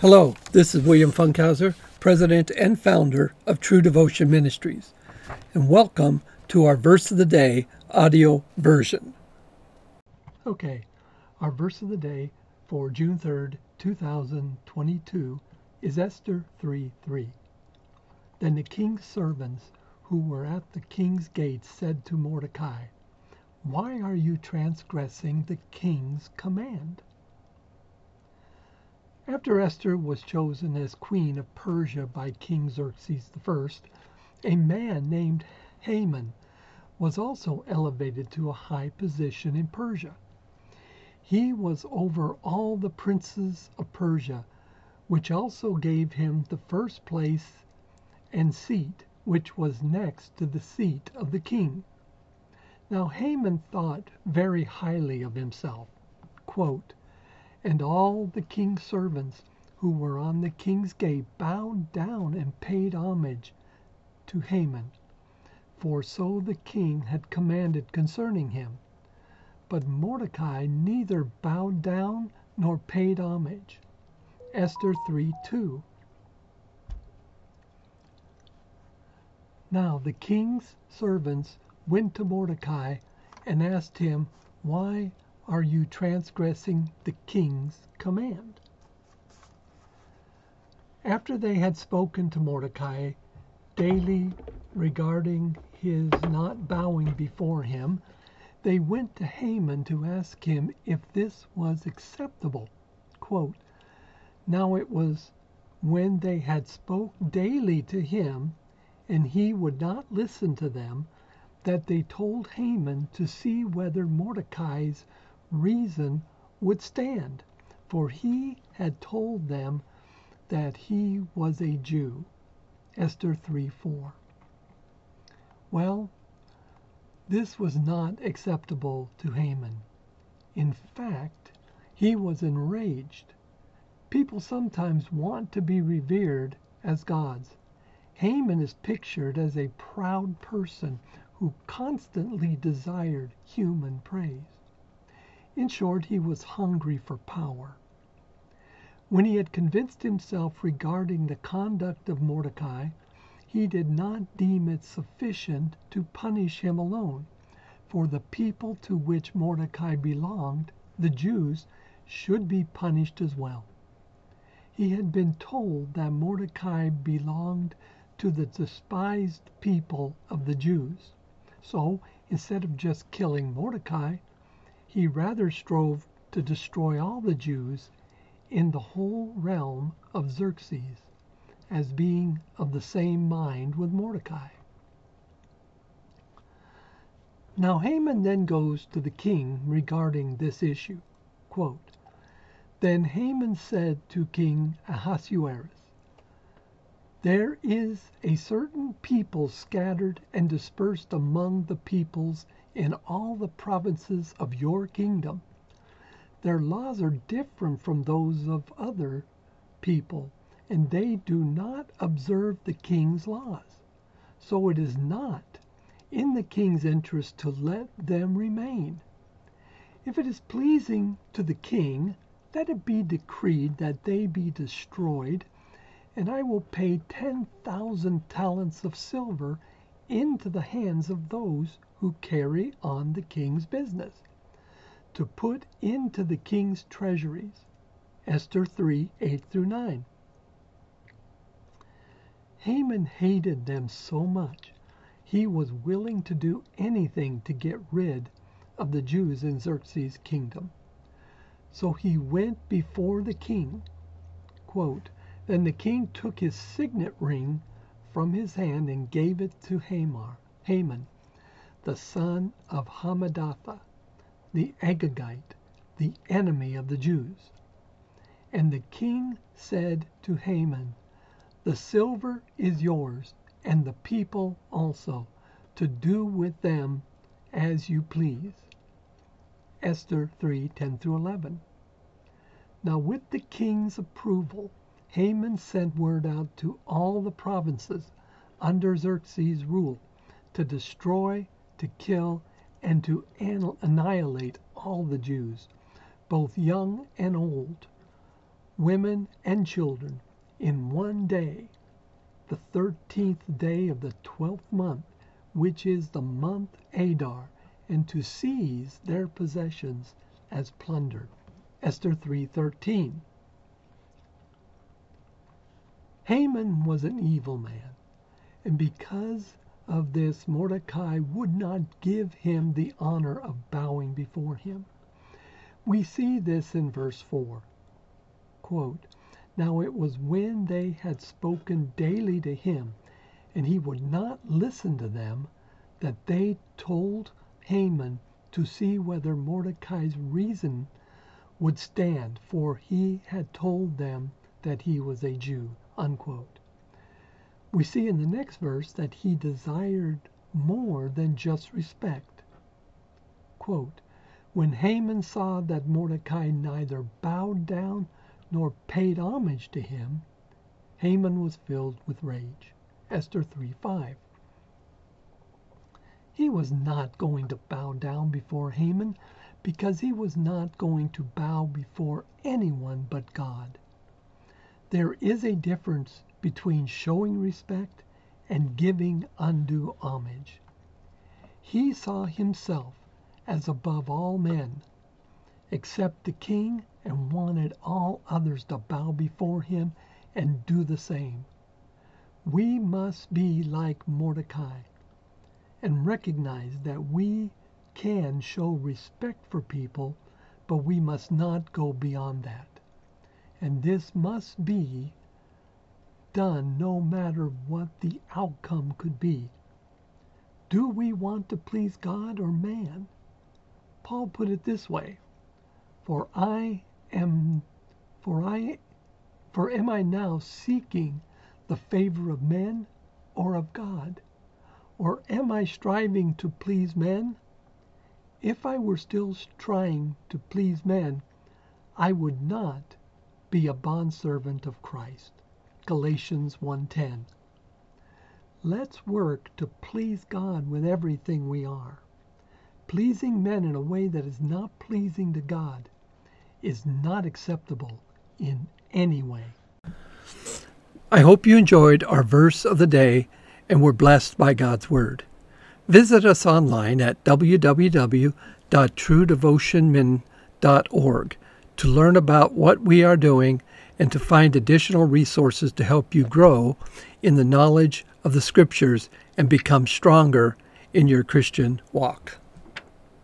Hello, this is William Funkhauser, President and founder of True Devotion Ministries, and welcome to our Verse of the Day audio version. Okay, our verse of the day for June 3rd, 2022 is Esther 3 3. Then the king's servants who were at the king's gate said to Mordecai, Why are you transgressing the king's command? After Esther was chosen as queen of Persia by King Xerxes I, a man named Haman was also elevated to a high position in Persia. He was over all the princes of Persia, which also gave him the first place and seat, which was next to the seat of the king. Now Haman thought very highly of himself. Quote, and all the king's servants who were on the king's gate bowed down and paid homage to Haman, for so the king had commanded concerning him. But Mordecai neither bowed down nor paid homage. Esther 3 2. Now the king's servants went to Mordecai and asked him why are you transgressing the king's command? After they had spoken to Mordecai daily regarding his not bowing before him, they went to Haman to ask him if this was acceptable. Quote, now it was when they had spoke daily to him, and he would not listen to them, that they told Haman to see whether Mordecai's reason would stand, for he had told them that he was a Jew. Esther 3 4. Well, this was not acceptable to Haman. In fact, he was enraged. People sometimes want to be revered as gods. Haman is pictured as a proud person who constantly desired human praise. In short, he was hungry for power. When he had convinced himself regarding the conduct of Mordecai, he did not deem it sufficient to punish him alone, for the people to which Mordecai belonged, the Jews, should be punished as well. He had been told that Mordecai belonged to the despised people of the Jews. So, instead of just killing Mordecai, he rather strove to destroy all the Jews in the whole realm of Xerxes, as being of the same mind with Mordecai. Now Haman then goes to the king regarding this issue. Quote, then Haman said to King Ahasuerus, There is a certain people scattered and dispersed among the peoples in all the provinces of your kingdom. Their laws are different from those of other people, and they do not observe the king's laws. So it is not in the king's interest to let them remain. If it is pleasing to the king, let it be decreed that they be destroyed, and I will pay ten thousand talents of silver into the hands of those who carry on the king's business, to put into the king's treasuries. Esther 3 8 through 9. Haman hated them so much, he was willing to do anything to get rid of the Jews in Xerxes' kingdom. So he went before the king. Quote, then the king took his signet ring from his hand and gave it to Hamar, Haman, the son of Hammedatha, the Agagite, the enemy of the Jews. And the king said to Haman, The silver is yours, and the people also, to do with them as you please. Esther 3 10 through 11. Now, with the king's approval, Haman sent word out to all the provinces under Xerxes' rule to destroy to kill, and to annihilate all the Jews, both young and old, women, and children in one day, the thirteenth day of the twelfth month, which is the month Adar, and to seize their possessions as plunder. Esther 3:13. Haman was an evil man, and because of this Mordecai would not give him the honor of bowing before him. We see this in verse 4. Quote, now it was when they had spoken daily to him, and he would not listen to them, that they told Haman to see whether Mordecai's reason would stand, for he had told them that he was a Jew. Unquote. We see in the next verse that he desired more than just respect. Quote, when Haman saw that Mordecai neither bowed down nor paid homage to him, Haman was filled with rage. Esther 3:5. He was not going to bow down before Haman because he was not going to bow before anyone but God. There is a difference between showing respect and giving undue homage. He saw himself as above all men, except the king, and wanted all others to bow before him and do the same. We must be like Mordecai and recognize that we can show respect for people, but we must not go beyond that and this must be done no matter what the outcome could be. Do we want to please God or man? Paul put it this way, for I am for I for am I now seeking the favor of men or of God? Or am I striving to please men? If I were still trying to please men, I would not be a bondservant of Christ. Galatians 1:10. Let's work to please God with everything we are. Pleasing men in a way that is not pleasing to God is not acceptable in any way. I hope you enjoyed our verse of the day and were blessed by God's Word. Visit us online at www.truedevotionmin.org to learn about what we are doing and to find additional resources to help you grow in the knowledge of the Scriptures and become stronger in your Christian walk.